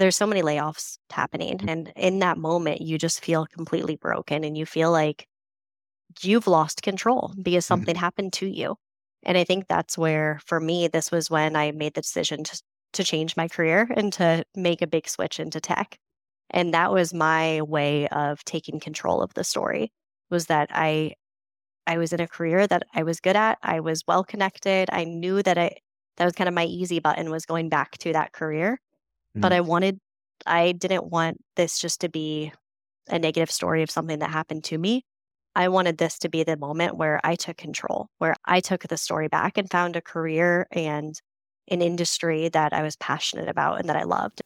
there's so many layoffs happening. Mm-hmm. And in that moment, you just feel completely broken and you feel like you've lost control because Mm-hmm. something happened to you. And I think that's where, for me, this was when I made the decision to, to change my career and to make a big switch into tech. And that was my way of taking control of the story was that I I was in a career that I was good at. I was well connected. I knew that I that was kind of my easy button was going back to that career. But Mhm. I wanted I didn't want this just to be a negative story of something that happened to me. I wanted this to be the moment where I took control, where I took the story back and found a career and an industry that I was passionate about and that I loved.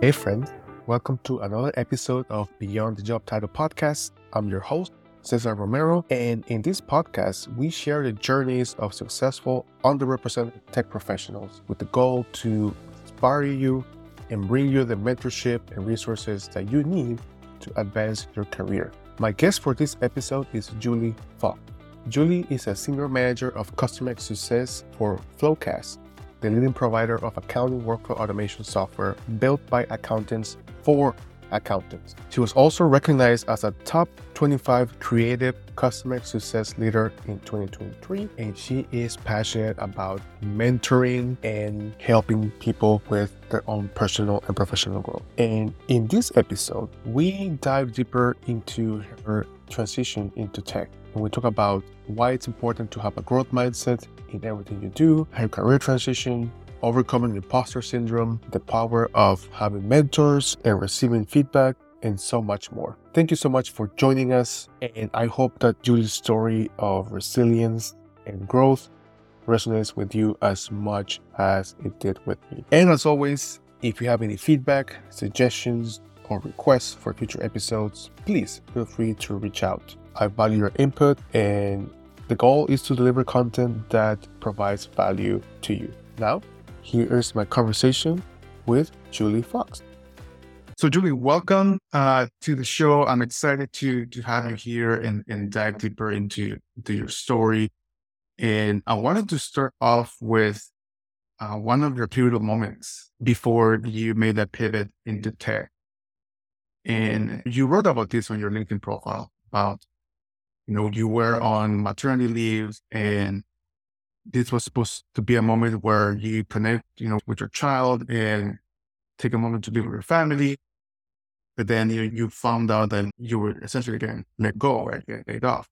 Hey, friends. Welcome to another episode of Beyond the Job Title podcast. I'm your host, Cesar Romero. And in this podcast, we share the journeys of successful, underrepresented tech professionals with the goal to inspire you and bring you the mentorship and resources that you need to advance your career. My guest for this episode is Julie Fox. Julie is a senior manager of customer success for FloQast, the leading provider of accounting workflow automation software built by accountants for accountants. She was also recognized as a top 25 creative customer success leader in 2023, and she is passionate about mentoring and helping people with their own personal and professional growth. And in this episode, we dive deeper into her transition into tech. And we talk about why it's important to have a growth mindset in everything you do, her career transition, overcoming imposter syndrome, the power of having mentors and receiving feedback, and so much more. Thank you so much for joining us, and I hope that Julie's story of resilience and growth resonates with you as much as it did with me. And as always, if you have any feedback, suggestions, or requests for future episodes, please feel free to reach out. I value your input, and the goal is to deliver content that provides value to you. Now, here is my conversation with Julie Fox. So, Julie, welcome uh, to the show. I'm excited to to have you here and, and dive deeper into, into your story. And I wanted to start off with uh, one of your pivotal moments before you made that pivot into tech. And you wrote about this on your LinkedIn profile about, you know, you were on maternity leave and this was supposed to be a moment where you connect, you know, with your child and take a moment to be with your family. But then you, you found out that you were essentially getting let go, right? Get laid off.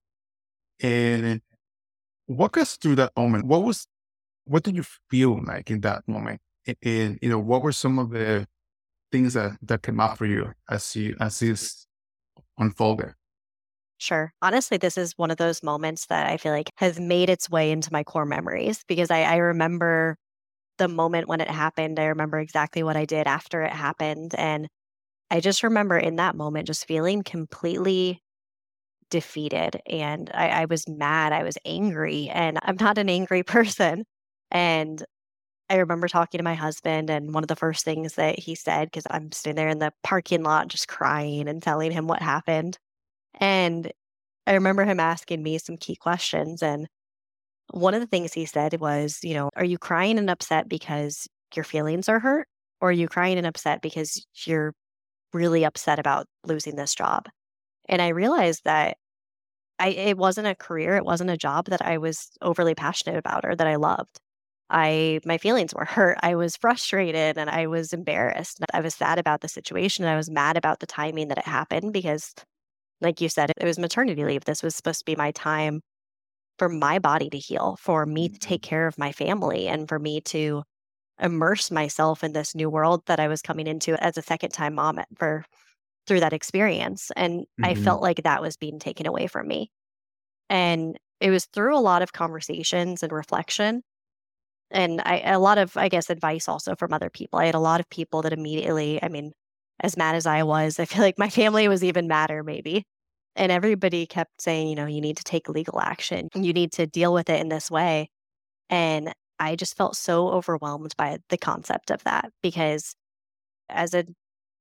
And walk us through that moment. What was, what did you feel like in that moment? And, you know, what were some of the things that, that came up for you as you, as this unfolded? Sure. Honestly, this is one of those moments that I feel like has made its way into my core memories because I, I remember the moment when it happened. I remember exactly what I did after it happened. And I just remember in that moment just feeling completely defeated. And I, I was mad. I was angry. And I'm not an angry person. And I remember talking to my husband, and one of the first things that he said, because I'm sitting there in the parking lot just crying and telling him what happened. And I remember him asking me some key questions. And one of the things he said was, you know, are you crying and upset because your feelings are hurt? Or are you crying and upset because you're really upset about losing this job? And I realized that I it wasn't a career, it wasn't a job that I was overly passionate about or that I loved. I my feelings were hurt. I was frustrated and I was embarrassed. I was sad about the situation. I was mad about the timing that it happened because like you said, it was maternity leave. This was supposed to be my time for my body to heal, for me to take care of my family, and for me to immerse myself in this new world that I was coming into as a second time mom for through that experience. And I Mhm. felt like that was being taken away from me. And it was through a lot of conversations and reflection and I, a lot of, I guess, advice also from other people. I had a lot of people that immediately, I mean, as mad as I was, I feel like my family was even madder, maybe. And everybody kept saying, you know, you need to take legal action. You need to deal with it in this way. And I just felt so overwhelmed by the concept of that because as a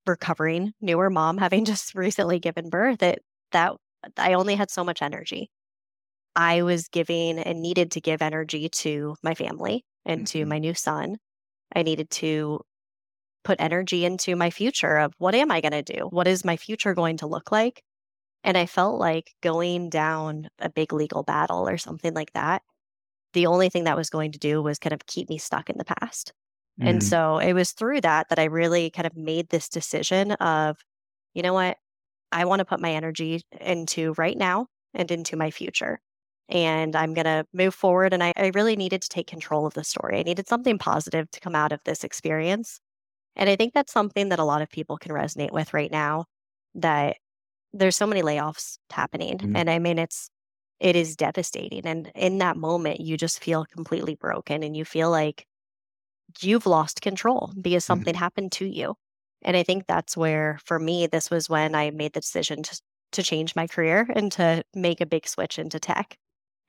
recovering newer mom, having just recently given birth, it that I only had so much energy. I was giving and needed to give energy to my family and to Mhm. my new son. I needed to put energy into my future of what am I going to do? What is my future going to look like? And I felt like going down a big legal battle or something like that, the only thing that was going to do was kind of keep me stuck in the past. And Mm. so it was through that that I really kind of made this decision of, you know what? I want to put my energy into right now and into my future. And I'm going to move forward. And I, I really needed to take control of the story. I needed something positive to come out of this experience. And I think that's something that a lot of people can resonate with right now that there's so many layoffs happening. Mhm. And I mean, it's, it is devastating. And in that moment, you just feel completely broken and you feel like you've lost control because something happened to you. And I think that's where, for me, this was when I made the decision to, to change my career and to make a big switch into tech.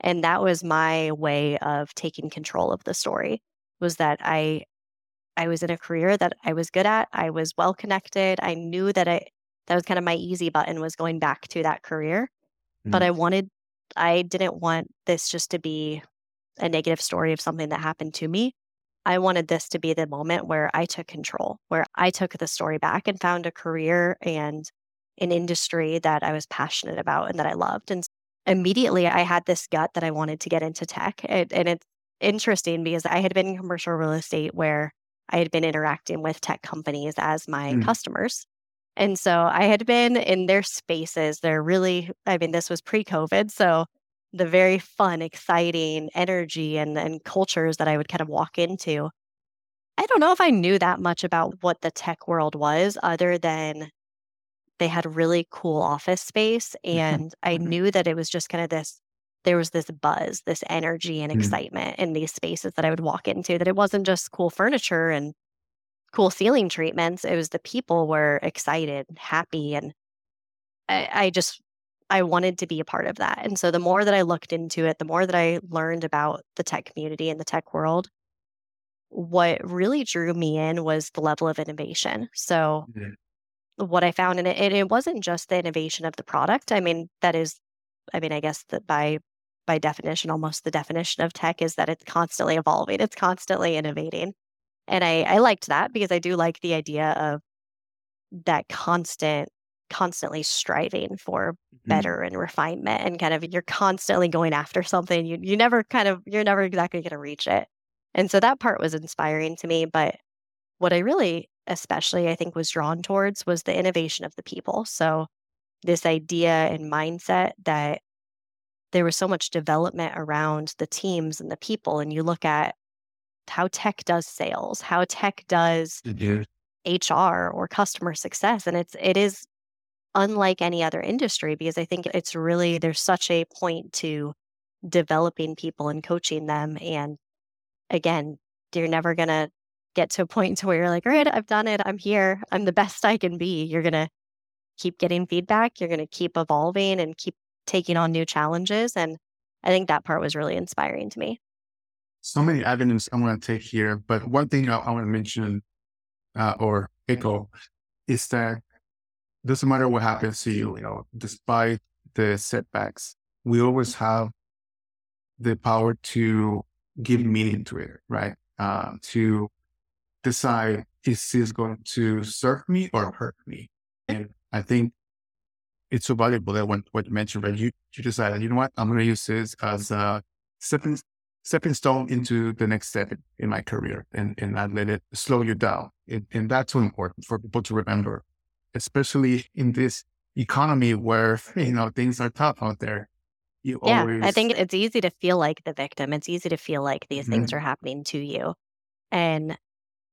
And that was my way of taking control of the story was that I I was in a career that I was good at. I was well connected. I knew that I that was kind of my easy button was going back to that career. But Mhm. I wanted I didn't want this just to be a negative story of something that happened to me. I wanted this to be the moment where I took control, where I took the story back and found a career and an industry that I was passionate about and that I loved. And immediately I had this gut that I wanted to get into tech. And, and it's interesting because I had been in commercial real estate where I had been interacting with tech companies as my Mm. customers. And so I had been in their spaces. They're really, I mean, this was pre COVID. So the very fun, exciting energy and, and cultures that I would kind of walk into. I don't know if I knew that much about what the tech world was, other than they had really cool office space. And I knew that it was just kind of this there was this buzz, this energy and Mm. excitement in these spaces that I would walk into, that it wasn't just cool furniture and cool ceiling treatments. It was the people were excited, happy, and I, I just I wanted to be a part of that. And so the more that I looked into it, the more that I learned about the tech community and the tech world, what really drew me in was the level of innovation. So Yeah. what I found in it, and it wasn't just the innovation of the product. I mean, that is, I mean, I guess that by by definition, almost the definition of tech is that it's constantly evolving, it's constantly innovating, and I I liked that because I do like the idea of that constant, constantly striving for Mhm. better and refinement, and kind of you're constantly going after something. You you never kind of you're never exactly going to reach it, and so that part was inspiring to me. But what I really especially I think was drawn towards was the innovation of the people. So this idea and mindset that there was so much development around the teams and the people. And you look at how tech does sales, how tech does. HR or customer success. And it's it is unlike any other industry because I think it's really there's such a point to developing people and coaching them. And again, you're never gonna get to a point to where you're like, all right, I've done it. I'm here. I'm the best I can be. You're going to keep getting feedback. You're going to keep evolving and keep taking on new challenges. And I think that part was really inspiring to me. So many avenues I want to take here, but one thing I, I want to mention uh, or echo is that doesn't matter what happens to you, you know, despite the setbacks, we always have the power to give meaning to it, right? Uh, to decide is this going to serve me or hurt me? And I think it's so valuable that when what you mentioned, right? You you decided, you know what, I'm going to use this as a stepping stepping stone into the next step in, my career, and and not let it slow you down. And, and that's so important for people to remember, especially in this economy where you know things are tough out there. You Yeah, always, I think it's easy to feel like the victim. It's easy to feel like these things Mhm. are happening to you. And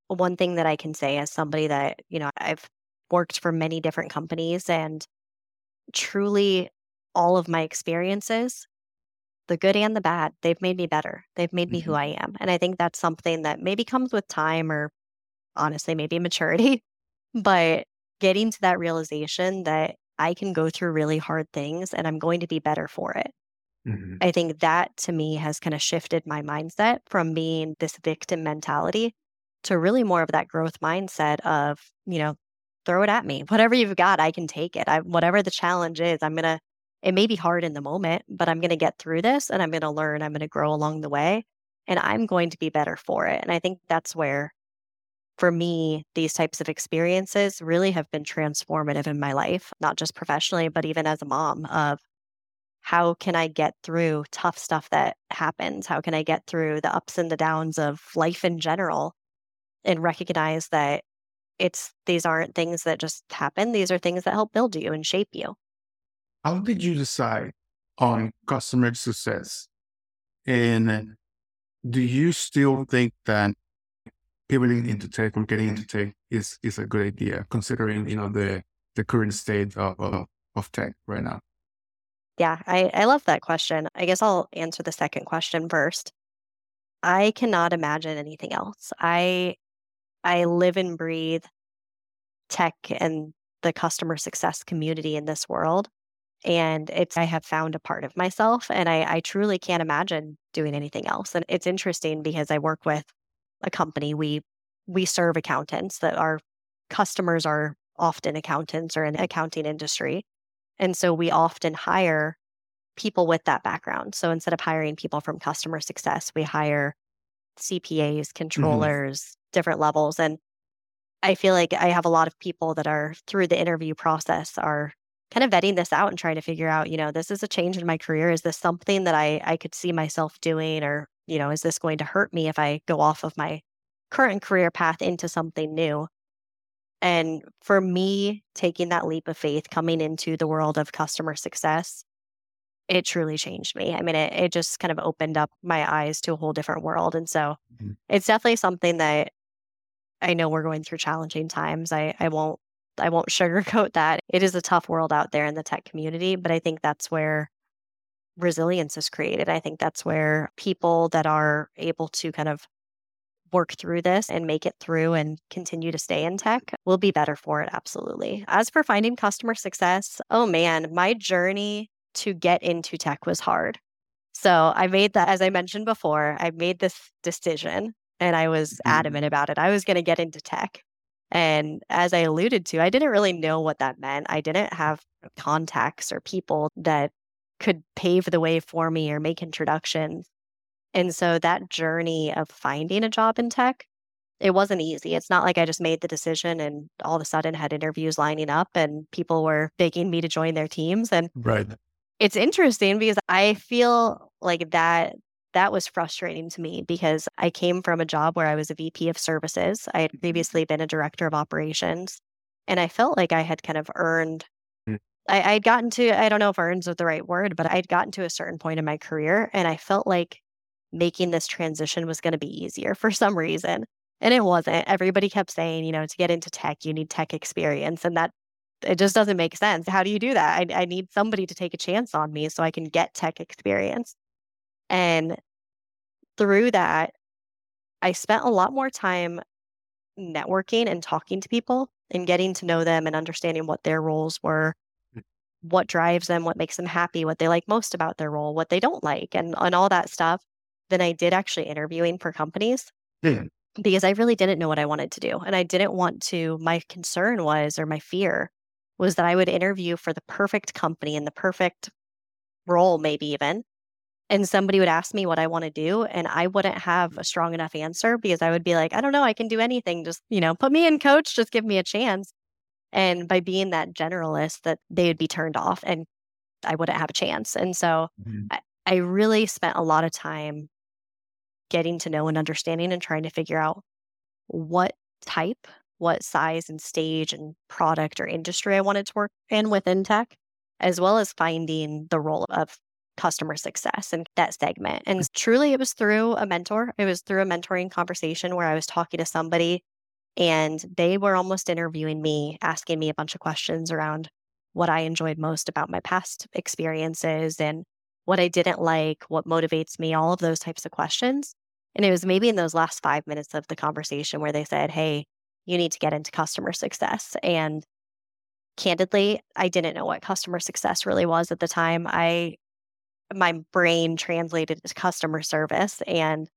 one thing that I can say as somebody that, you know, I've worked for many different companies and truly all of my experiences, the good and the bad, they've made me better. They've made me who Mhm. I am. And I think that's something that maybe comes with time or honestly, maybe maturity, but getting to that realization that I can go through really hard things and I'm going to be better for it. Mhm. I think that to me has kind of shifted my mindset from being this victim mentality to really more of that growth mindset of, you know, throw it at me. Whatever you've got, I can take it. I, whatever the challenge is, I'm going to it may be hard in the moment, but I'm going to get through this and I'm going to learn, I'm going to grow along the way and I'm going to be better for it. And I think that's where for me, these types of experiences really have been transformative in my life, not just professionally, but even as a mom of how can I get through tough stuff that happens? How can I get through the ups and the downs of life in general and recognize that it's these aren't things that just happen. These are things that help build you and shape you. How did you decide on customer success? And do you still think that pivoting into tech or getting into tech is is a good idea, considering you know the the current state of of, of tech right now? Yeah, I, I love that question. I guess I'll answer the second question first. I cannot imagine anything else. I I live and breathe tech and the customer success community in this world. And it's, I have found a part of myself and I, I truly can't imagine doing anything else. And it's interesting because I work with a company. We, we serve accountants that our customers are often accountants or in accounting industry. And so we often hire people with that background. So instead of hiring people from customer success, we hire CPAs, mm-hmm. controllers, mm-hmm. different levels. And I feel like I have a lot of people that are through the interview process are kind of vetting this out and trying to figure out, you know, this is a change in my career. Is this something that I I could see myself doing or, you know, is this going to hurt me if I go off of my current career path into something new? And for me, taking that leap of faith coming into the world of customer success, it truly changed me. I mean, it, it just kind of opened up my eyes to a whole different world. And so mm-hmm. it's definitely something that I know we're going through challenging times. I, I won't I won't sugarcoat that. It is a tough world out there in the tech community, but I think that's where resilience is created. I think that's where people that are able to kind of work through this and make it through and continue to stay in tech will be better for it. Absolutely. As for finding customer success, oh man, my journey to get into tech was hard. So I made that, as I mentioned before, I made this decision and I was mm-hmm. adamant about it. I was going to get into tech. And as I alluded to, I didn't really know what that meant. I didn't have contacts or people that could pave the way for me or make introductions. And so that journey of finding a job in tech, it wasn't easy. It's not like I just made the decision and all of a sudden had interviews lining up and people were begging me to join their teams. And right. It's interesting because I feel like that that was frustrating to me because I came from a job where I was a VP of services. I had mm-hmm. previously been a director of operations. And I felt like I had kind of earned, mm. I, I'd gotten to, I don't know if earns is the right word, but I'd gotten to a certain point in my career. And I felt like making this transition was going to be easier for some reason. And it wasn't. Everybody kept saying, you know, to get into tech, you need tech experience. And that it just doesn't make sense. How do you do that? I, I need somebody to take a chance on me so I can get tech experience. And through that, I spent a lot more time networking and talking to people and getting to know them and understanding what their roles were, mm. what drives them, what makes them happy, what they like most about their role, what they don't like, and, and all that stuff than I did actually interviewing for companies. Yeah. Because I really didn't know what I wanted to do. And I didn't want to, my concern was, or my fear was that I would interview for the perfect company and the perfect role, maybe even and somebody would ask me what I want to do and I wouldn't have a strong enough answer because I would be like, I don't know, I can do anything. Just, you know, put me in coach, just give me a chance. And by being that generalist that they would be turned off and I wouldn't have a chance. And so mm-hmm. I, I really spent a lot of time getting to know and understanding and trying to figure out what type, what size and stage and product or industry I wanted to work in within tech, as well as finding the role of customer success and that segment. And truly, it was through a mentor. It was through a mentoring conversation where I was talking to somebody and they were almost interviewing me, asking me a bunch of questions around what I enjoyed most about my past experiences and what I didn't like, what motivates me, all of those types of questions. And it was maybe in those last five minutes of the conversation where they said, Hey, you need to get into customer success. And candidly, I didn't know what customer success really was at the time. I my brain translated to customer service and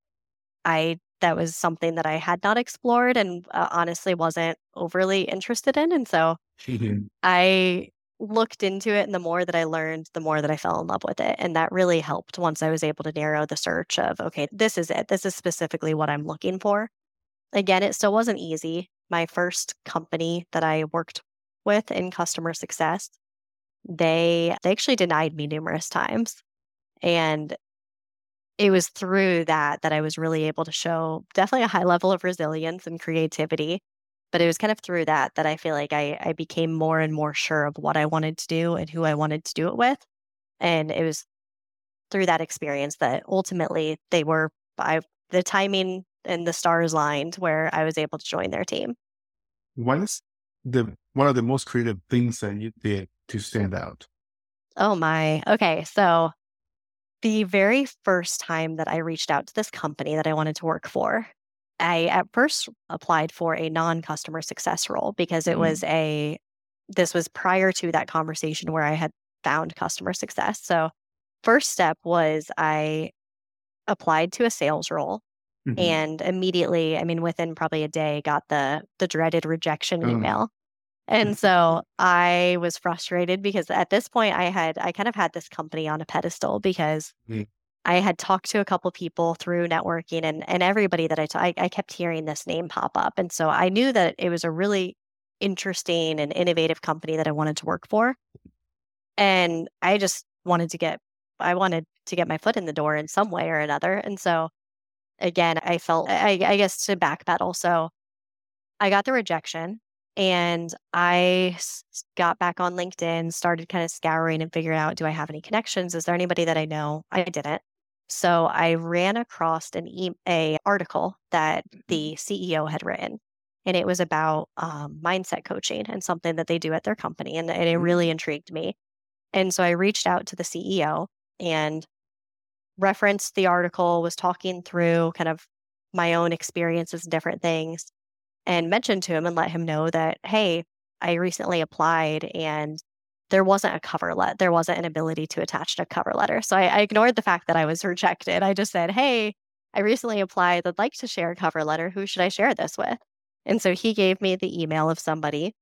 i that was something that i had not explored and uh, honestly wasn't overly interested in and so mm-hmm. i looked into it and the more that I learned, the more that I fell in love with it. And that really helped once I was able to narrow the search of, okay, this is it. This is specifically what I'm looking for. Again, it still wasn't easy. My first company that I worked with in customer success, they they actually denied me numerous times. And it was through that that I was really able to show definitely a high level of resilience and creativity but it was kind of through that that I feel like I, I became more and more sure of what I wanted to do and who I wanted to do it with. And it was through that experience that ultimately they were I the timing and the stars lined where I was able to join their team. What is the one of the most creative things that you did to stand out? Oh my. Okay. So the very first time that I reached out to this company that I wanted to work for, I at first applied for a non customer success role because it mm was a, this was prior to that conversation where I had found customer success. So, first step was I applied to a sales role mm-hmm. and immediately, I mean, within probably a day, got the the dreaded rejection oh. email. And so I was frustrated because at this point I had I kind of had this company on a pedestal because mm. I had talked to a couple people through networking and, and everybody that I, t- I, I kept hearing this name pop up. And so I knew that it was a really interesting and innovative company that I wanted to work for. And I just wanted to get, I wanted to get my foot in the door in some way or another. And so again, I felt, I, I guess to backpedal. So I got the rejection and I got back on LinkedIn, started kind of scouring and figuring out do I have any connections? Is there anybody that I know? I didn't. So I ran across an e- a article that mm-hmm. the CEO had written, and it was about um, mindset coaching and something that they do at their company, and, and it really mm-hmm. intrigued me. And so I reached out to the CEO and referenced the article, was talking through kind of my own experiences and different things, and mentioned to him and let him know that hey, I recently applied and there wasn't a cover letter. There wasn't an ability to attach a cover letter. So I, I, ignored the fact that I was rejected. I just said, Hey, I recently applied. I'd like to share a cover letter. Who should I share this with? And so he gave me the email of somebody.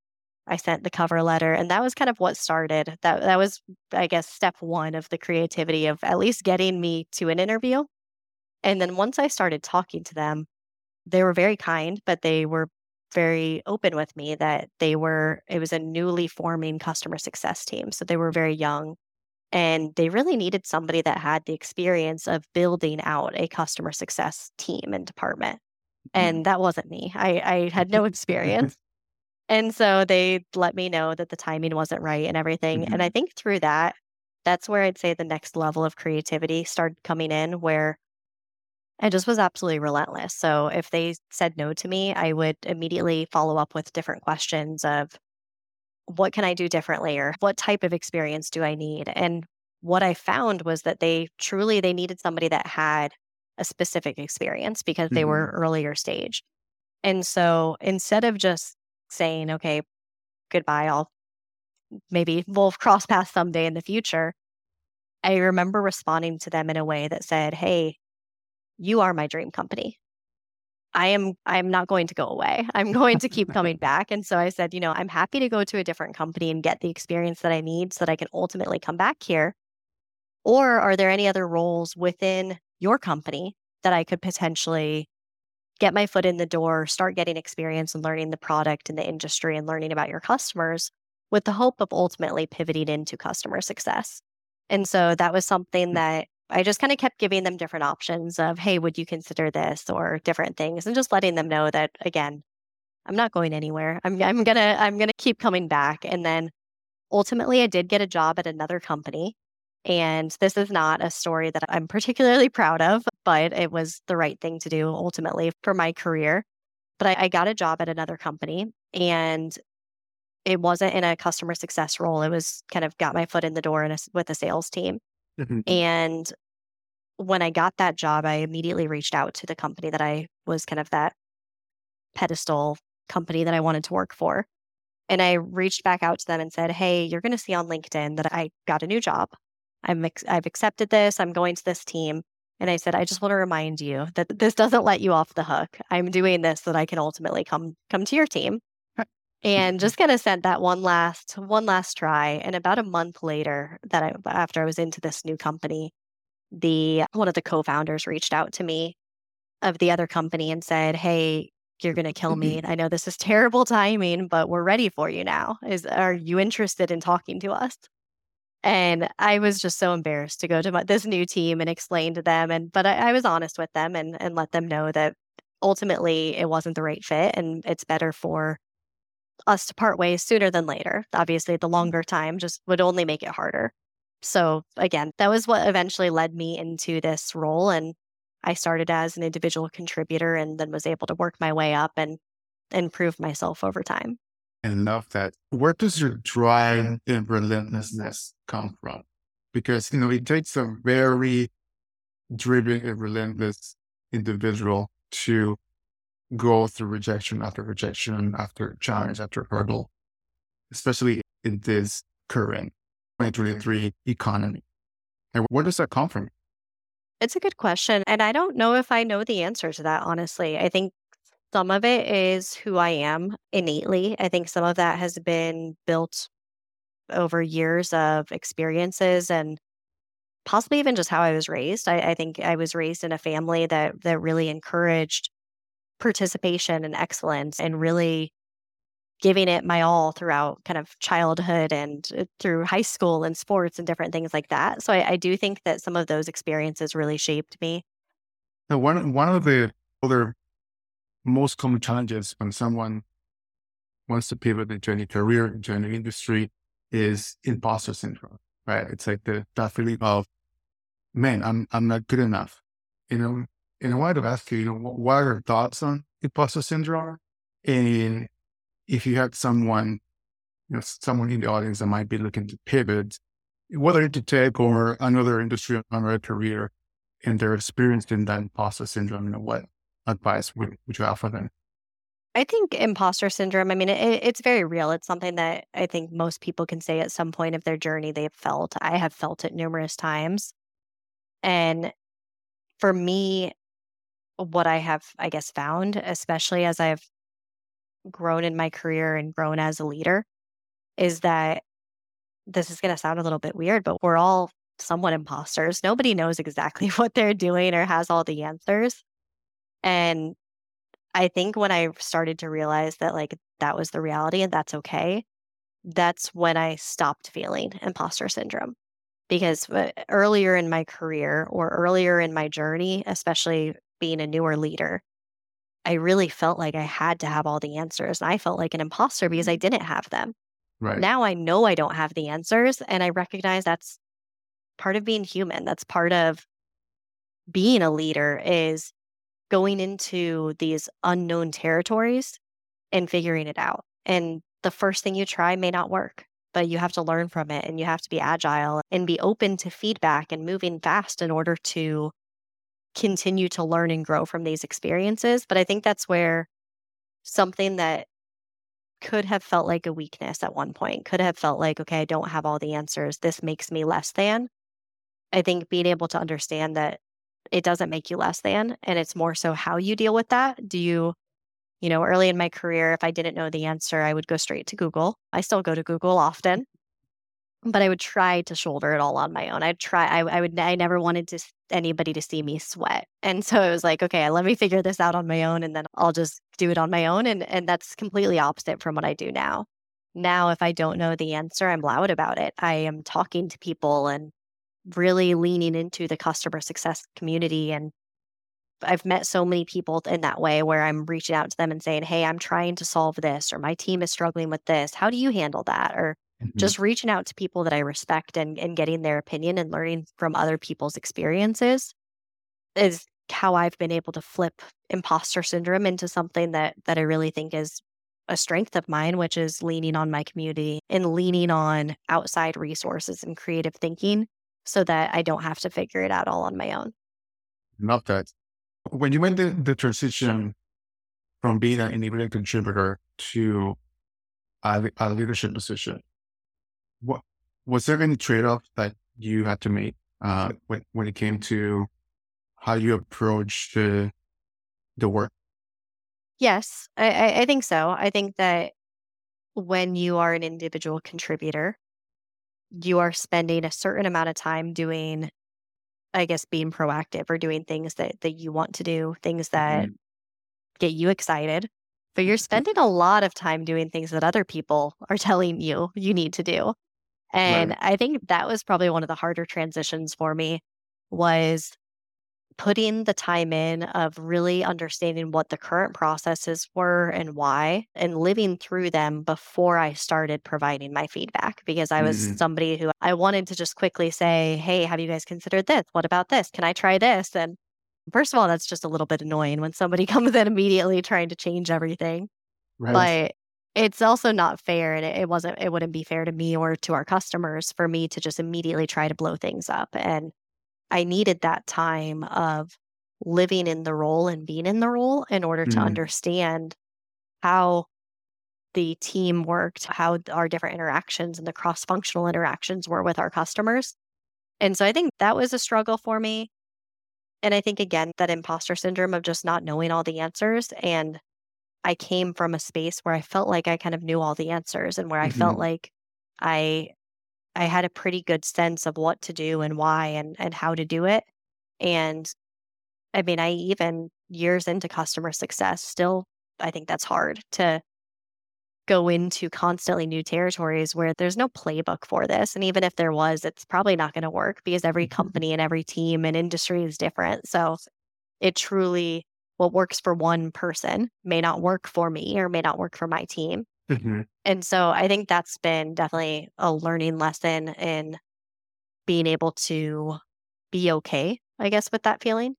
I sent the cover letter, and that was kind of what started. That that was, I guess, step one of the creativity of at least getting me to an interview. And then once I started talking to them, they were very kind, but they were very open with me that they were, it was a newly forming customer success team. So they were very young and they really needed somebody that had the experience of building out a customer success team and department. Mm-hmm. And that wasn't me. I, I had no experience. And so they let me know that the timing wasn't right and everything. Mm-hmm. And I think through that, that's where I'd say the next level of creativity started coming in, where I just was absolutely relentless. So if they said no to me, I would immediately follow up with different questions of what can I do differently or what type of experience do I need? And what I found was that they truly they needed somebody that had a specific experience because they mm-hmm. were earlier stage. And so instead of just saying, okay, goodbye, I'll maybe we'll cross paths someday in the future. I remember responding to them in a way that said, Hey, you are my dream company. I am I'm not going to go away. I'm going to keep coming back. And so I said, you know, I'm happy to go to a different company and get the experience that I need so that I can ultimately come back here. Or are there any other roles within your company that I could potentially get my foot in the door, start getting experience and learning the product and the industry and learning about your customers with the hope of ultimately pivoting into customer success. And so that was something mm. that I just kind of kept giving them different options of, hey, would you consider this or different things and just letting them know that again, I'm not going anywhere. I'm I'm gonna I'm gonna keep coming back. And then ultimately I did get a job at another company. And this is not a story that I'm particularly proud of, but it was the right thing to do ultimately for my career. But I, I got a job at another company and it wasn't in a customer success role. It was kind of got my foot in the door in a, with a sales team. Mm-hmm. And when I got that job, I immediately reached out to the company that I was kind of that pedestal company that I wanted to work for. And I reached back out to them and said, Hey, you're going to see on LinkedIn that I got a new job. I'm ex- I've accepted this. I'm going to this team. And I said, I just want to remind you that this doesn't let you off the hook. I'm doing this so that I can ultimately come come to your team. and mm-hmm. just kind of sent that one last one last try and about a month later that I after I was into this new company the one of the co-founders reached out to me of the other company and said hey you're going to kill mm-hmm. me I know this is terrible timing but we're ready for you now is are you interested in talking to us and I was just so embarrassed to go to my, this new team and explain to them and but I, I was honest with them and and let them know that ultimately it wasn't the right fit and it's better for us to part ways sooner than later. Obviously, the mm. longer time just would only make it harder. So, again, that was what eventually led me into this role. And I started as an individual contributor and then was able to work my way up and improve myself over time. And love that. Where does your drive and relentlessness come from? Because, you know, it takes a very driven and relentless individual to go through rejection after rejection, after challenge, after hurdle, especially in this current 2023 economy. And where does that come from? It's a good question. And I don't know if I know the answer to that, honestly. I think some of it is who I am innately. I think some of that has been built over years of experiences and possibly even just how I was raised. I, I think I was raised in a family that that really encouraged participation and excellence and really giving it my all throughout kind of childhood and uh, through high school and sports and different things like that. So I, I do think that some of those experiences really shaped me. Now, one one of the other most common challenges when someone wants to pivot into any career, into any industry, is imposter syndrome. Right? It's like the that feeling of, man, I'm I'm not good enough. You know, and I wanted to ask you, you know, what are your thoughts on imposter syndrome? And if you had someone, you know, someone in the audience that might be looking to pivot, whether to tech or another industry or another career, and they're experienced experiencing that imposter syndrome, you know, what advice would, would you offer them? I think imposter syndrome, I mean, it, it's very real. It's something that I think most people can say at some point of their journey they've felt. I have felt it numerous times. And for me, what I have, I guess, found, especially as I've grown in my career and grown as a leader, is that this is going to sound a little bit weird, but we're all somewhat imposters. Nobody knows exactly what they're doing or has all the answers. And I think when I started to realize that, like, that was the reality and that's okay, that's when I stopped feeling imposter syndrome. Because uh, earlier in my career or earlier in my journey, especially being a newer leader, I really felt like I had to have all the answers. And I felt like an imposter because I didn't have them. Right. Now I know I don't have the answers and I recognize that's part of being human. That's part of being a leader is going into these unknown territories and figuring it out. And the first thing you try may not work, but you have to learn from it and you have to be agile and be open to feedback and moving fast in order to continue to learn and grow from these experiences. But I think that's where something that could have felt like a weakness at one point, could have felt like, okay, I don't have all the answers. This makes me less than. I think being able to understand that it doesn't make you less than, and it's more so how you deal with that. Do you, you know, early in my career, if I didn't know the answer, I would go straight to Google. I still go to Google often but I would try to shoulder it all on my own. I'd try, I, I would, I never wanted to anybody to see me sweat. And so it was like, okay, let me figure this out on my own and then I'll just do it on my own. And, and that's completely opposite from what I do now. Now, if I don't know the answer, I'm loud about it. I am talking to people and really leaning into the customer success community. And I've met so many people in that way where I'm reaching out to them and saying, Hey, I'm trying to solve this, or my team is struggling with this. How do you handle that? Or Mm-hmm. Just reaching out to people that I respect and, and getting their opinion and learning from other people's experiences is how I've been able to flip imposter syndrome into something that that I really think is a strength of mine, which is leaning on my community and leaning on outside resources and creative thinking so that I don't have to figure it out all on my own. Love that. When you made the, the transition from being an individual contributor to a, a leadership position, what was there any trade off that you had to make uh, when when it came to how you approached the the work? Yes, I, I think so. I think that when you are an individual contributor, you are spending a certain amount of time doing, I guess, being proactive or doing things that, that you want to do, things that Mhm. get you excited. But you're spending a lot of time doing things that other people are telling you you need to do. And Right. I think that was probably one of the harder transitions for me was putting the time in of really understanding what the current processes were and why and living through them before I started providing my feedback because I was Mhm. somebody who I wanted to just quickly say, "Hey, have you guys considered this? What about this? Can I try this?" And first of all, that's just a little bit annoying when somebody comes in immediately trying to change everything Right. but it's also not fair and it wasn't it wouldn't be fair to me or to our customers for me to just immediately try to blow things up and i needed that time of living in the role and being in the role in order to Mhm. understand how the team worked how our different interactions and the cross functional interactions were with our customers and so i think that was a struggle for me and i think again that imposter syndrome of just not knowing all the answers and I came from a space where I felt like I kind of knew all the answers and where I felt Mhm. like I I had a pretty good sense of what to do and why and and how to do it. And I mean, I even years into customer success still I think that's hard to go into constantly new territories where there's no playbook for this and even if there was it's probably not going to work because every mm-hmm. company and every team and industry is different. So it truly what works for one person may not work for me or may not work for my team. Mhm. And so I think that's been definitely a learning lesson in being able to be okay, I guess, with that feeling.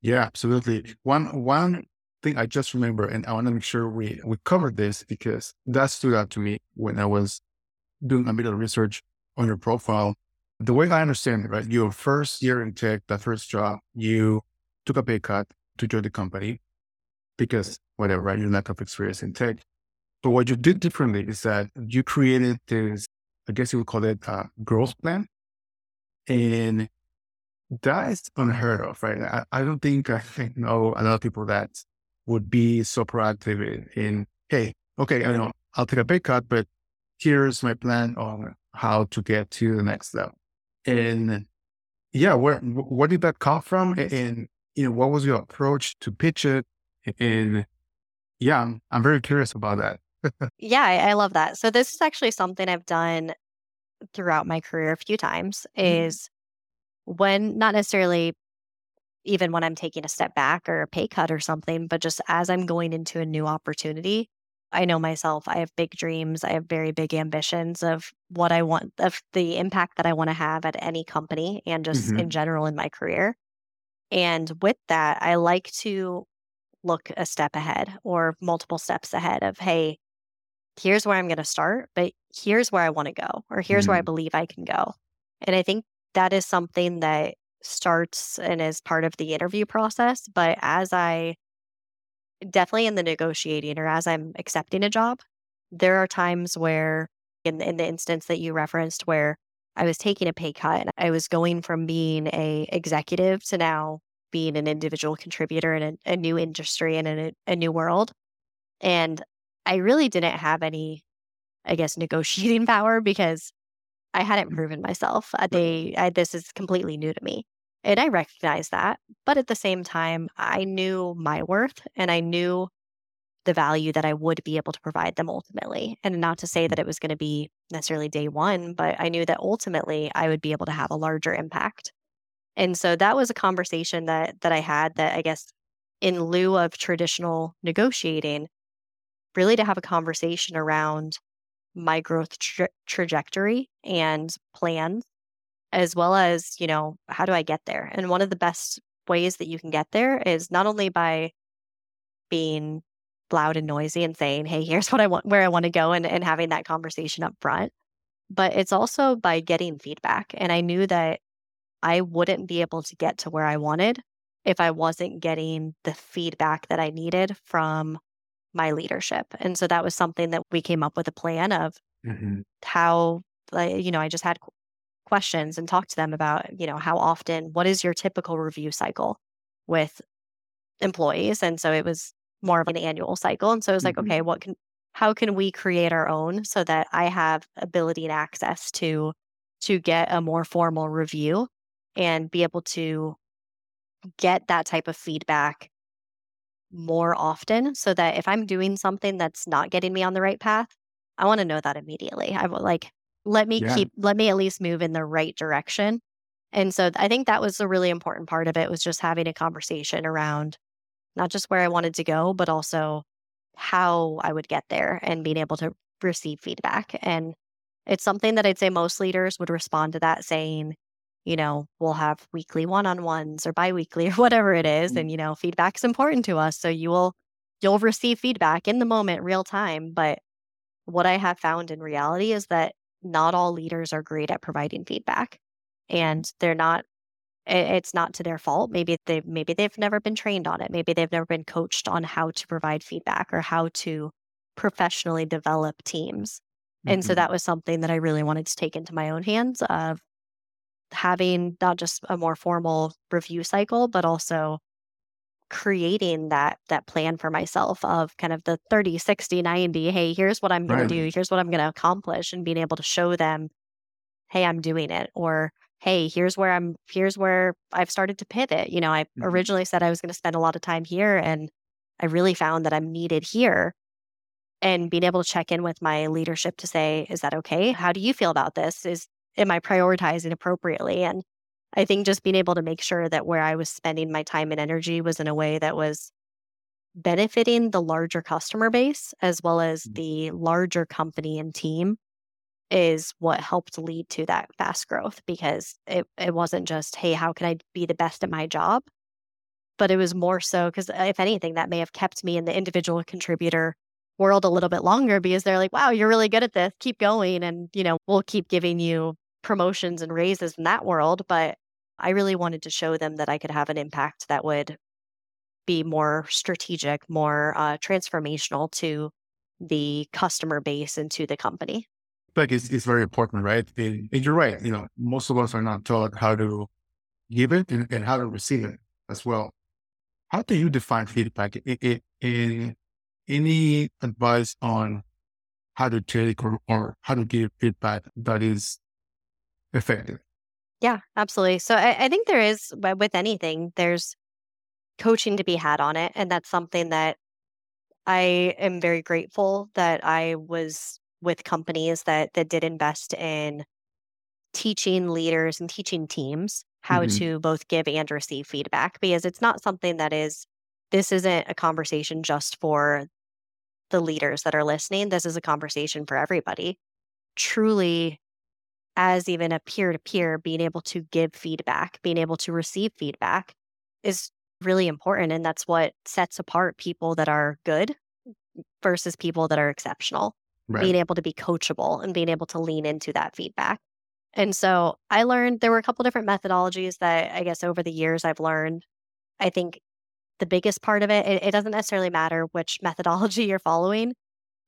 Yeah, absolutely. One one thing I just remember, and I want to make sure we we covered this because that stood out to me when I was doing a bit of research on your profile. The way I understand it, right? Your first year in tech, that first job, you took a pay cut to join the company because whatever, right? Your lack of experience in tech. But what you did differently is that you created this, I guess you would call it a growth plan. And that is unheard of, right? I, I don't think I know a lot of people that would be so proactive in, in, hey, okay, I know I'll take a pay cut, but here's my plan on how to get to the next level. And yeah, where wh- where did that come from? And you know, what was your approach to pitch it? And yeah, I'm, I'm very curious about that. Yeah, I, I love that. So this is actually something I've done throughout my career a few times is when not necessarily even when I'm taking a step back or a pay cut or something, but just as I'm going into a new opportunity, I know myself, I have big dreams, I have very big ambitions of what I want, of the impact that I want to have at any company and just Mhm. in general in my career. And with that, I like to look a step ahead or multiple steps ahead of, hey, here's where I'm going to start, but here's where I want to go, or here's where I Mhm. believe I can go. And I think that is something that starts and is part of the interview process. But as I definitely in the negotiating or as I'm accepting a job, there are times where, in, in the instance that you referenced, where I was taking a pay cut and I was going from being a executive to now being an individual contributor in a, a new industry and in a, a new world. And I really didn't have any, I guess, negotiating power because I hadn't proven myself. Uh, They, I, this is completely new to me. And I recognize that. But at the same time, I knew my worth and I knew the value that I would be able to provide them ultimately. And not to say that it was going to be necessarily day one, but I knew that ultimately I would be able to have a larger impact. And so that was a conversation that that I had that I guess in lieu of traditional negotiating, really to have a conversation around my growth tra- trajectory and plans as well as, you know, how do I get there? And one of the best ways that you can get there is not only by being loud and noisy and saying, hey, here's what I want, where I want to go, and, and having that conversation up front, but it's also by getting feedback. And I knew that I wouldn't be able to get to where I wanted if I wasn't getting the feedback that I needed from my leadership. And so that was something that we came up with a plan of Mhm. how, like, you know, I just had questions and talked to them about, you know, how often, what is your typical review cycle with employees? And so it was more of an annual cycle. And so it was like, Mhm. okay, what can, how can we create our own so that I have ability and access to to get a more formal review and be able to get that type of feedback more often so that if I'm doing something that's not getting me on the right path, I want to know that immediately. I would like let me Yeah. keep let me at least move in the right direction. And so I think that was a really important part of it was just having a conversation around not just where I wanted to go, but also how I would get there and being able to receive feedback. And it's something that I'd say most leaders would respond to that saying, you know, we'll have weekly one-on-ones or biweekly or whatever it is. Mm. And, you know, feedback's important to us. So you will you'll receive feedback in the moment, real time. But what I have found in reality is that not all leaders are great at providing feedback. And they're not it's not to their fault. Maybe they maybe they've never been trained on it. Maybe they've never been coached on how to provide feedback or how to professionally develop teams. And so Mhm. that was something that I really wanted to take into my own hands of having not just a more formal review cycle, but also creating that that plan for myself of kind of the 30 60 90 hey here's what i'm going Right. to do here's what i'm going to accomplish and being able to show them hey i'm doing it or hey here's where i'm here's where i've started to pivot you know i Mhm. originally said i was going to spend a lot of time here and i really found that i'm needed here and being able to check in with my leadership to say is that okay how do you feel about this is am i prioritizing appropriately? And i think just being able to make sure that where i was spending my time and energy was in a way that was benefiting the larger customer base as well as Mm. the larger company and team is what helped lead to that fast growth because it, it wasn't just hey how can i be the best at my job? But it was more so because if anything that may have kept me in the individual contributor world a little bit longer because they're like wow you're really good at this. Keep going. And you know we'll keep giving you promotions and raises in that world but i really wanted to show them that i could have an impact that would be more strategic more uh, transformational to the customer base and to the company Like it's, it's very important, right? And, and you're right. You know, most of us are not taught how to give it and, and how to receive it as well. How do you define feedback? I- I- In any advice on how to take or, or how to give feedback that is effective? Yeah, absolutely. So I, I think there is with anything, there's coaching to be had on it. And that's something that I am very grateful that I was with companies that that did invest in teaching leaders and teaching teams how Mhm. to both give and receive feedback because it's not something that is this isn't a conversation just for the leaders that are listening. This is a conversation for everybody. Truly as even a peer to peer, being able to give feedback, being able to receive feedback is really important. And that's what sets apart people that are good versus people that are exceptional. Being able to be coachable and being able to lean into that feedback. And so I learned there were a couple different methodologies that I guess over the years I've learned. I think the biggest part of it, it, it doesn't necessarily matter which methodology you're following.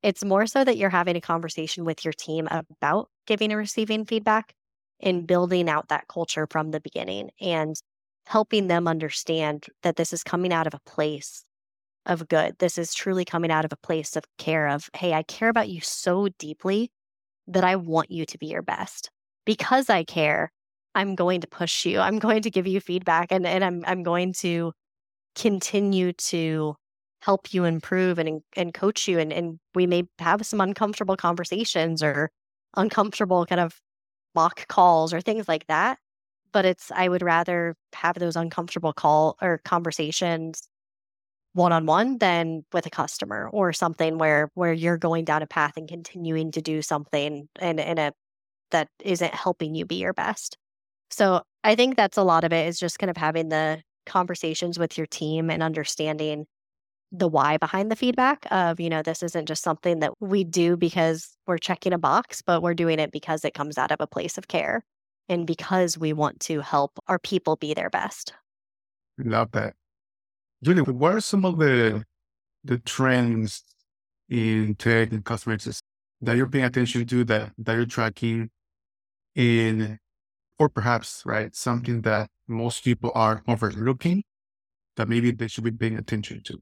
It's more so that you're having a conversation with your team about giving and receiving feedback and building out that culture from the beginning and helping them understand that this is coming out of a place of good. This is truly coming out of a place of care of, hey, I care about you so deeply that I want you to be your best. Because I care, I'm going to push you. I'm going to give you feedback and, and I'm I'm going to continue to help you improve and and coach you and and we may have some uncomfortable conversations or uncomfortable kind of mock calls or things like that but it's i would rather have those uncomfortable call or conversations one on one than with a customer or something where where you're going down a path and continuing to do something in in a that isn't helping you be your best. So i think that's a lot of it is just kind of having the conversations with your team and understanding the why behind the feedback of, you know, this isn't just something that we do because we're checking a box, but we're doing it because it comes out of a place of care and because we want to help our people be their best. Love that. Julie, what are some of the the trends in tech and customer success that you're paying attention to that that you're tracking in or perhaps right something that most people are overlooking that maybe they should be paying attention to?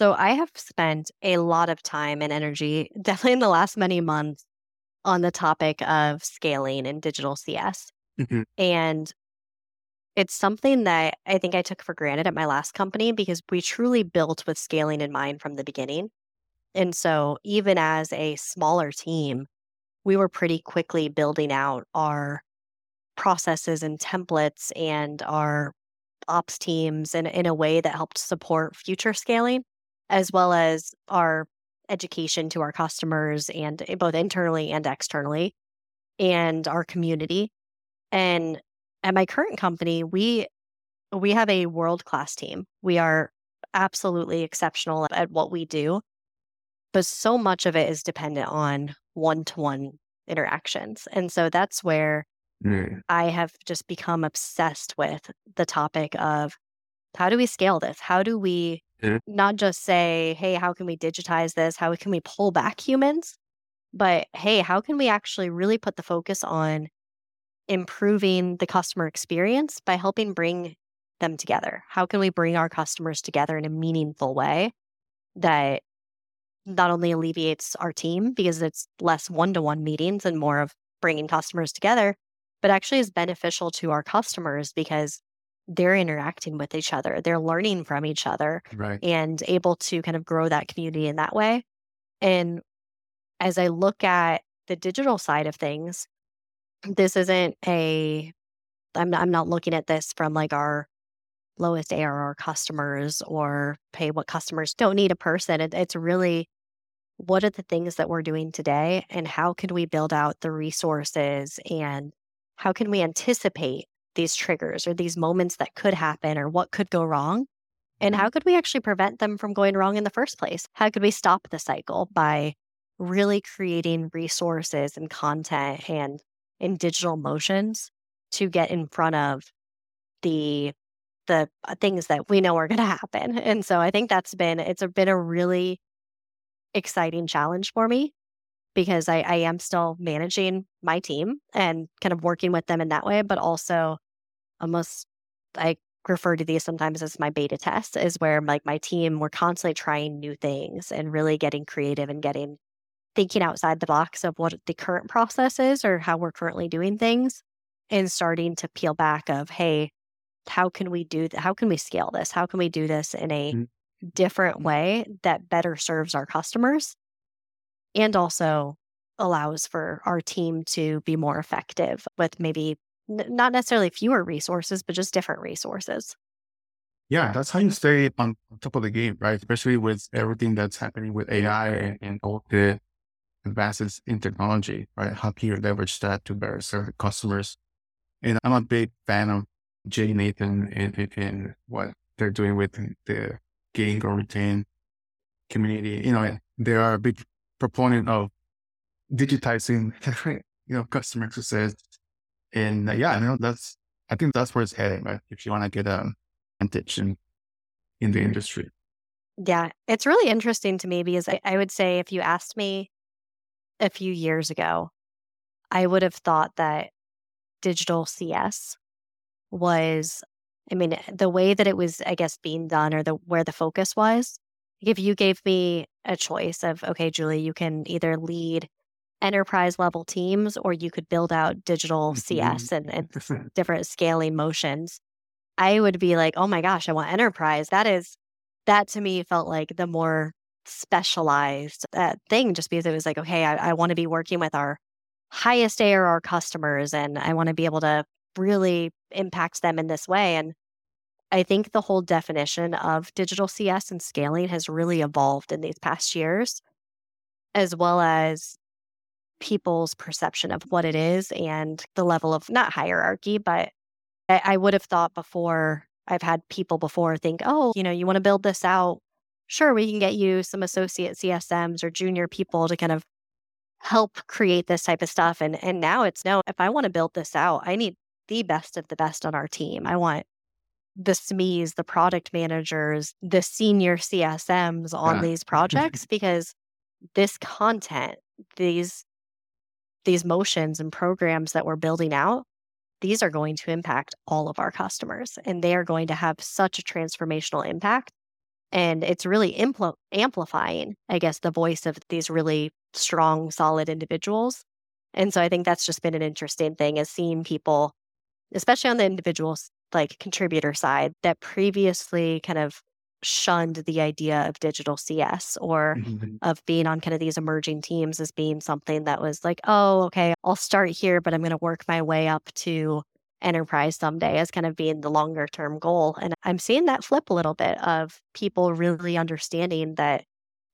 So I have spent a lot of time and energy, definitely in the last many months, on the topic of scaling and digital CS. Mhm. And it's something that I think I took for granted at my last company because we truly built with scaling in mind from the beginning. And so, even as a smaller team, we were pretty quickly building out our processes and templates and our ops teams in, in a way that helped support future scaling, as well as our education to our customers and eh, both internally and externally, and our community. And at my current company, we we have a world class team. We are absolutely exceptional at what we do, but so much of it is dependent on one to one interactions. And so that's where Mm. I have just become obsessed with the topic of how do we scale this? How do we Yeah. not just say, hey, how can we digitize this? How can we pull back humans? But hey, how can we actually really put the focus on improving the customer experience by helping bring them together? How can we bring our customers together in a meaningful way that not only alleviates our team because it's less one to one meetings and more of bringing customers together, but actually is beneficial to our customers because they're interacting with each other, they're learning from each other Right. and able to kind of grow that community in that way. And as I look at the digital side of things, this isn't a I'm not, I'm not looking at this from like our lowest ARR customers or pay what customers don't need a person. It, it's really what are the things that we're doing today and how can we build out the resources and how can we anticipate these triggers or these moments that could happen or what could go wrong and how could we actually prevent them from going wrong in the first place? How could we stop the cycle by really creating resources and content and in digital motions to get in front of the the uh, things that we know are going to happen? And so i think that's been it's been a really exciting challenge for me because I, I am still managing my team and kind of working with them in that way, but also almost I refer to these sometimes as my beta test is where like my team we're constantly trying new things and really getting creative and getting thinking outside the box of what the current process is or how we're currently doing things and starting to peel back of hey how can we do th- how can we scale this how can we do this in a Mm. different way that better serves our customers and also allows for our team to be more effective with maybe n- not necessarily fewer resources, but just different resources. Yeah, that's how you stay on top of the game, right? Especially with everything that's happening with AI and, and all the advances in technology, right? How can you leverage that to better serve the customers? And I'm a big fan of Jay Nathan and, and, what they're doing with the Gain Grow Retain community. You know, they are a big proponent of digitizing, you know, customer success. And uh, yeah, you know, that's, I think that's where it's heading, right? If you want to get a advantage in, in the industry. Yeah, it's really interesting to me because I, I would say if you asked me a few years ago, I would have thought that digital CS was, I mean, the way that it was, I guess, being done or the where the focus was. If you gave me a choice of, okay, Julie, you can either lead enterprise level teams or you could build out digital CS and, and different scaling motions, I would be like, oh my gosh, I want enterprise. That is, that to me felt like the more specialized uh, thing just because it was like, okay, I, I want to be working with our highest ARR customers and I want to be able to really impact them in this way. And I think the whole definition of digital CS and scaling has really evolved in these past years, as well as people's perception of what it is and the level of not hierarchy, but I, I would have thought before I've had people before think, oh, you know, you want to build this out. Sure, we can get you some associate CSMs or junior people to kind of help create this type of stuff. And and now it's no, if I want to build this out, I need the best of the best on our team. I want the SMEs, the product managers, the senior CSMs on Yeah. these projects because this content, these these motions and programs that we're building out, these are going to impact all of our customers and they are going to have such a transformational impact And it's really impl- amplifying, I guess, the voice of these really strong, solid individuals. And so I think that's just been an interesting thing is seeing people, especially on the individual like contributor side, that previously kind of shunned the idea of digital CS or mm-hmm. of being on kind of these emerging teams as being something that was like, oh, okay, I'll start here, but I'm going to work my way up to enterprise someday as kind of being the longer term goal. And I'm seeing that flip a little bit of people really understanding that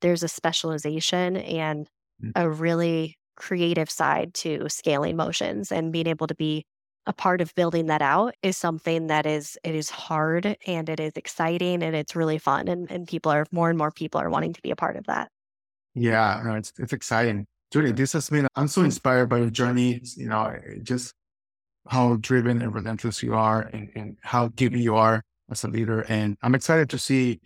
there's a specialization and mm-hmm. a really creative side to scaling motions and being able to be a part of building that out is something that is it is hard and it is exciting and it's really fun and, and people are more and more people are wanting to be a part of that. Yeah no it's it's exciting. Julie this has been i'm so inspired by your journey you know eh, just how driven and relentless you are and, and how giving you are as a leader and i'm excited to see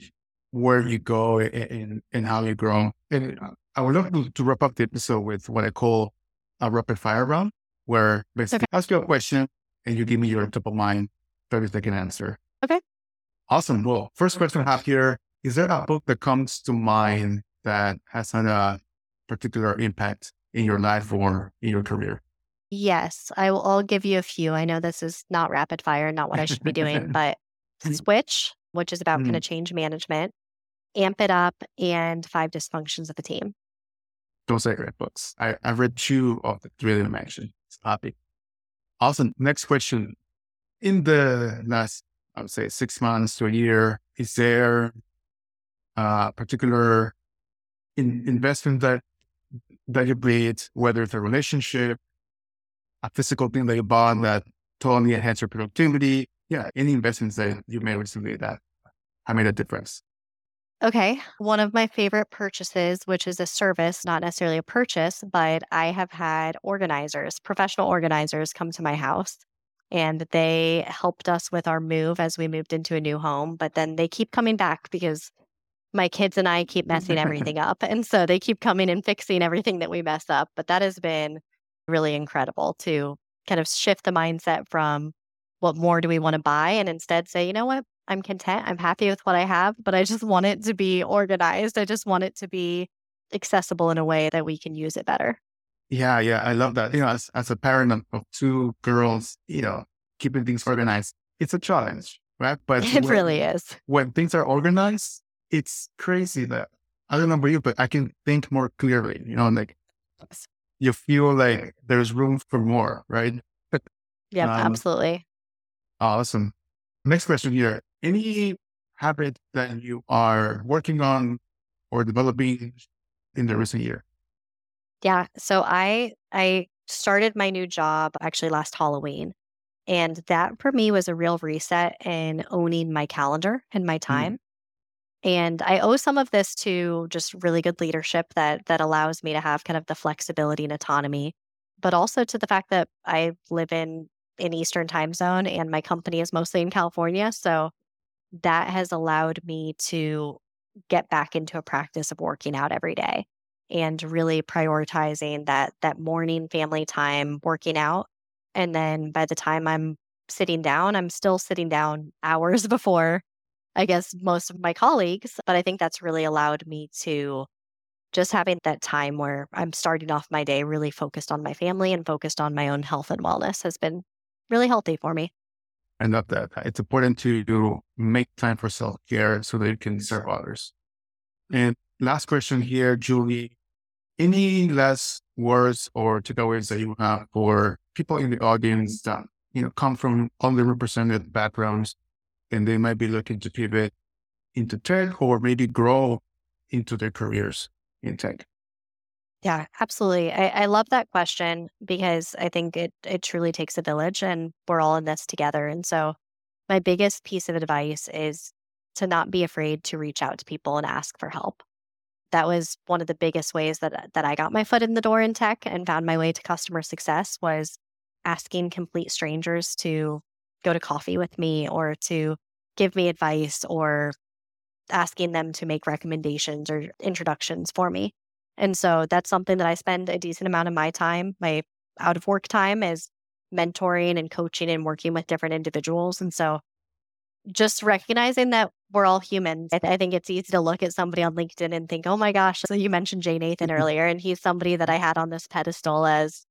where you go and, and how you grow. And uh, i would love to wrap up the episode with what i call a rapid fire round where basically okay. ask you a question and you give me your top of mind 30 second answer. Okay. Awesome. Well, first question I have here is there a book that comes to mind that has had a particular impact in your life or in your career? Yes, I will I'll give you a few. I know this is not rapid fire, not what I should be doing, but Switch, which is about mm. kind of change management, Amp It Up, and Five Dysfunctions of a Team. Those are great books. I, I've read two of the three of them actually topic. Awesome. Next question. In the last, I would say, six months to a year, is there a particular in, investment that that you made, whether it's a relationship, a physical thing that you bought that totally enhanced your productivity? Yeah, any investments that you made recently that have made a difference. Okay. One of my favorite purchases, which is a service, not necessarily a purchase, but I have had organizers, professional organizers come to my house and they helped us with our move as we moved into a new home. But then they keep coming back because my kids and I keep messing everything up. And so they keep coming and fixing everything that we mess up. But that has been really incredible to kind of shift the mindset from what more do we want to buy and instead say, you know what, I'm content. I'm happy with what I have, but I just want it to be organized. I just want it to be accessible in a way that we can use it better. Yeah, yeah, I love that. You know, as, as a parent of two girls, you know, keeping things organized, it's a challenge, right? But it when, really is. When things are organized, it's crazy that I don't know about you, but I can think more clearly, you know, like you feel like there's room for more, right? Yeah, um, absolutely. Awesome. Next question here any habit that you are working on or developing in the recent year? Yeah. So I I started my new job actually last Halloween. And that for me was a real reset in owning my calendar and my mm-hmm. time. Mm. And I owe some of this to just really good leadership that that allows me to have kind of the flexibility and autonomy, but also to the fact that I live in an Eastern time zone and my company is mostly in California. So that has allowed me to get back into a practice of working out every day and really prioritizing that that morning family time working out. And then by the time i'm sitting down i'm still sitting down hours before i guess most of my colleagues but i think that's really allowed me to just having that time where i'm starting off my day really focused on my family and focused on my own health and wellness has been really healthy for me Love that. It's important to make time for self care so that you can serve others. And last question here, Julie. Any last words or takeaways that you have for people in the audience that you know come from underrepresented backgrounds and they might be looking to pivot into tech or maybe grow into their careers in tech? Yeah, absolutely. I, I love that question because I think it it truly takes a village and we're all in this together. And so my biggest piece of advice is to not be afraid to reach out to people and ask for help. That was one of the biggest ways that uh, that I got my foot in the door in tech and found my way to customer success was asking complete strangers to go to coffee with me or to give me advice or asking them to make recommendations or introductions for me. And so that's something that I spend a decent amount of my time, my out of work time is mentoring and coaching and working with different individuals. And so just recognizing that we're all humans. I, th- I, think it's easy to look at somebody on LinkedIn and think, oh my gosh. So you mentioned Jay Nathan mm-hmm. earlier, and he's somebody that I had on this pedestal as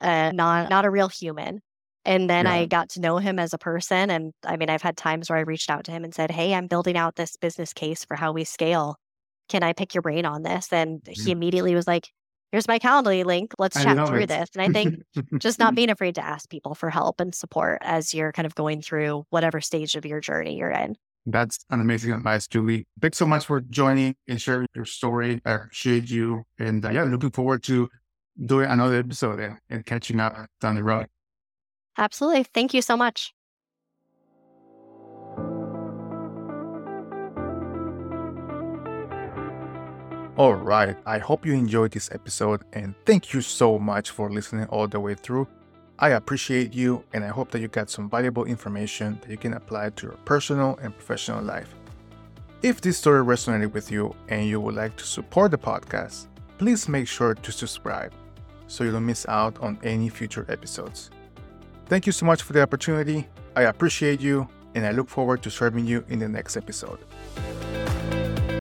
uh, not not a real human. And then yeah. I got to know him as a person. And I mean, I've had times where I reached out to him and said, Hey, I'm building out this business case for how we scale. Can I pick your brain on this? And he mm-hmm. immediately was like, Here's my Calendly link. Let's chat through it. this. And I think just not being afraid to ask people for help and support as you're kind of going through whatever stage of your journey you're in. That's an amazing advice, Julie. Thanks so much for joining and sharing your story. I appreciate you. And uh, yeah, looking forward to doing another episode and catching up down the road. Absolutely. Thank you so much. All right, I hope you enjoyed this episode and thank you so much for listening all the way through. I appreciate you and I hope that you got some valuable information that you can apply to your personal and professional life. If this story resonated with you and you would like to support the podcast, please make sure to subscribe so you don't miss out on any future episodes. Thank you so much for the opportunity. I appreciate you, and I look forward to serving you in the next episode.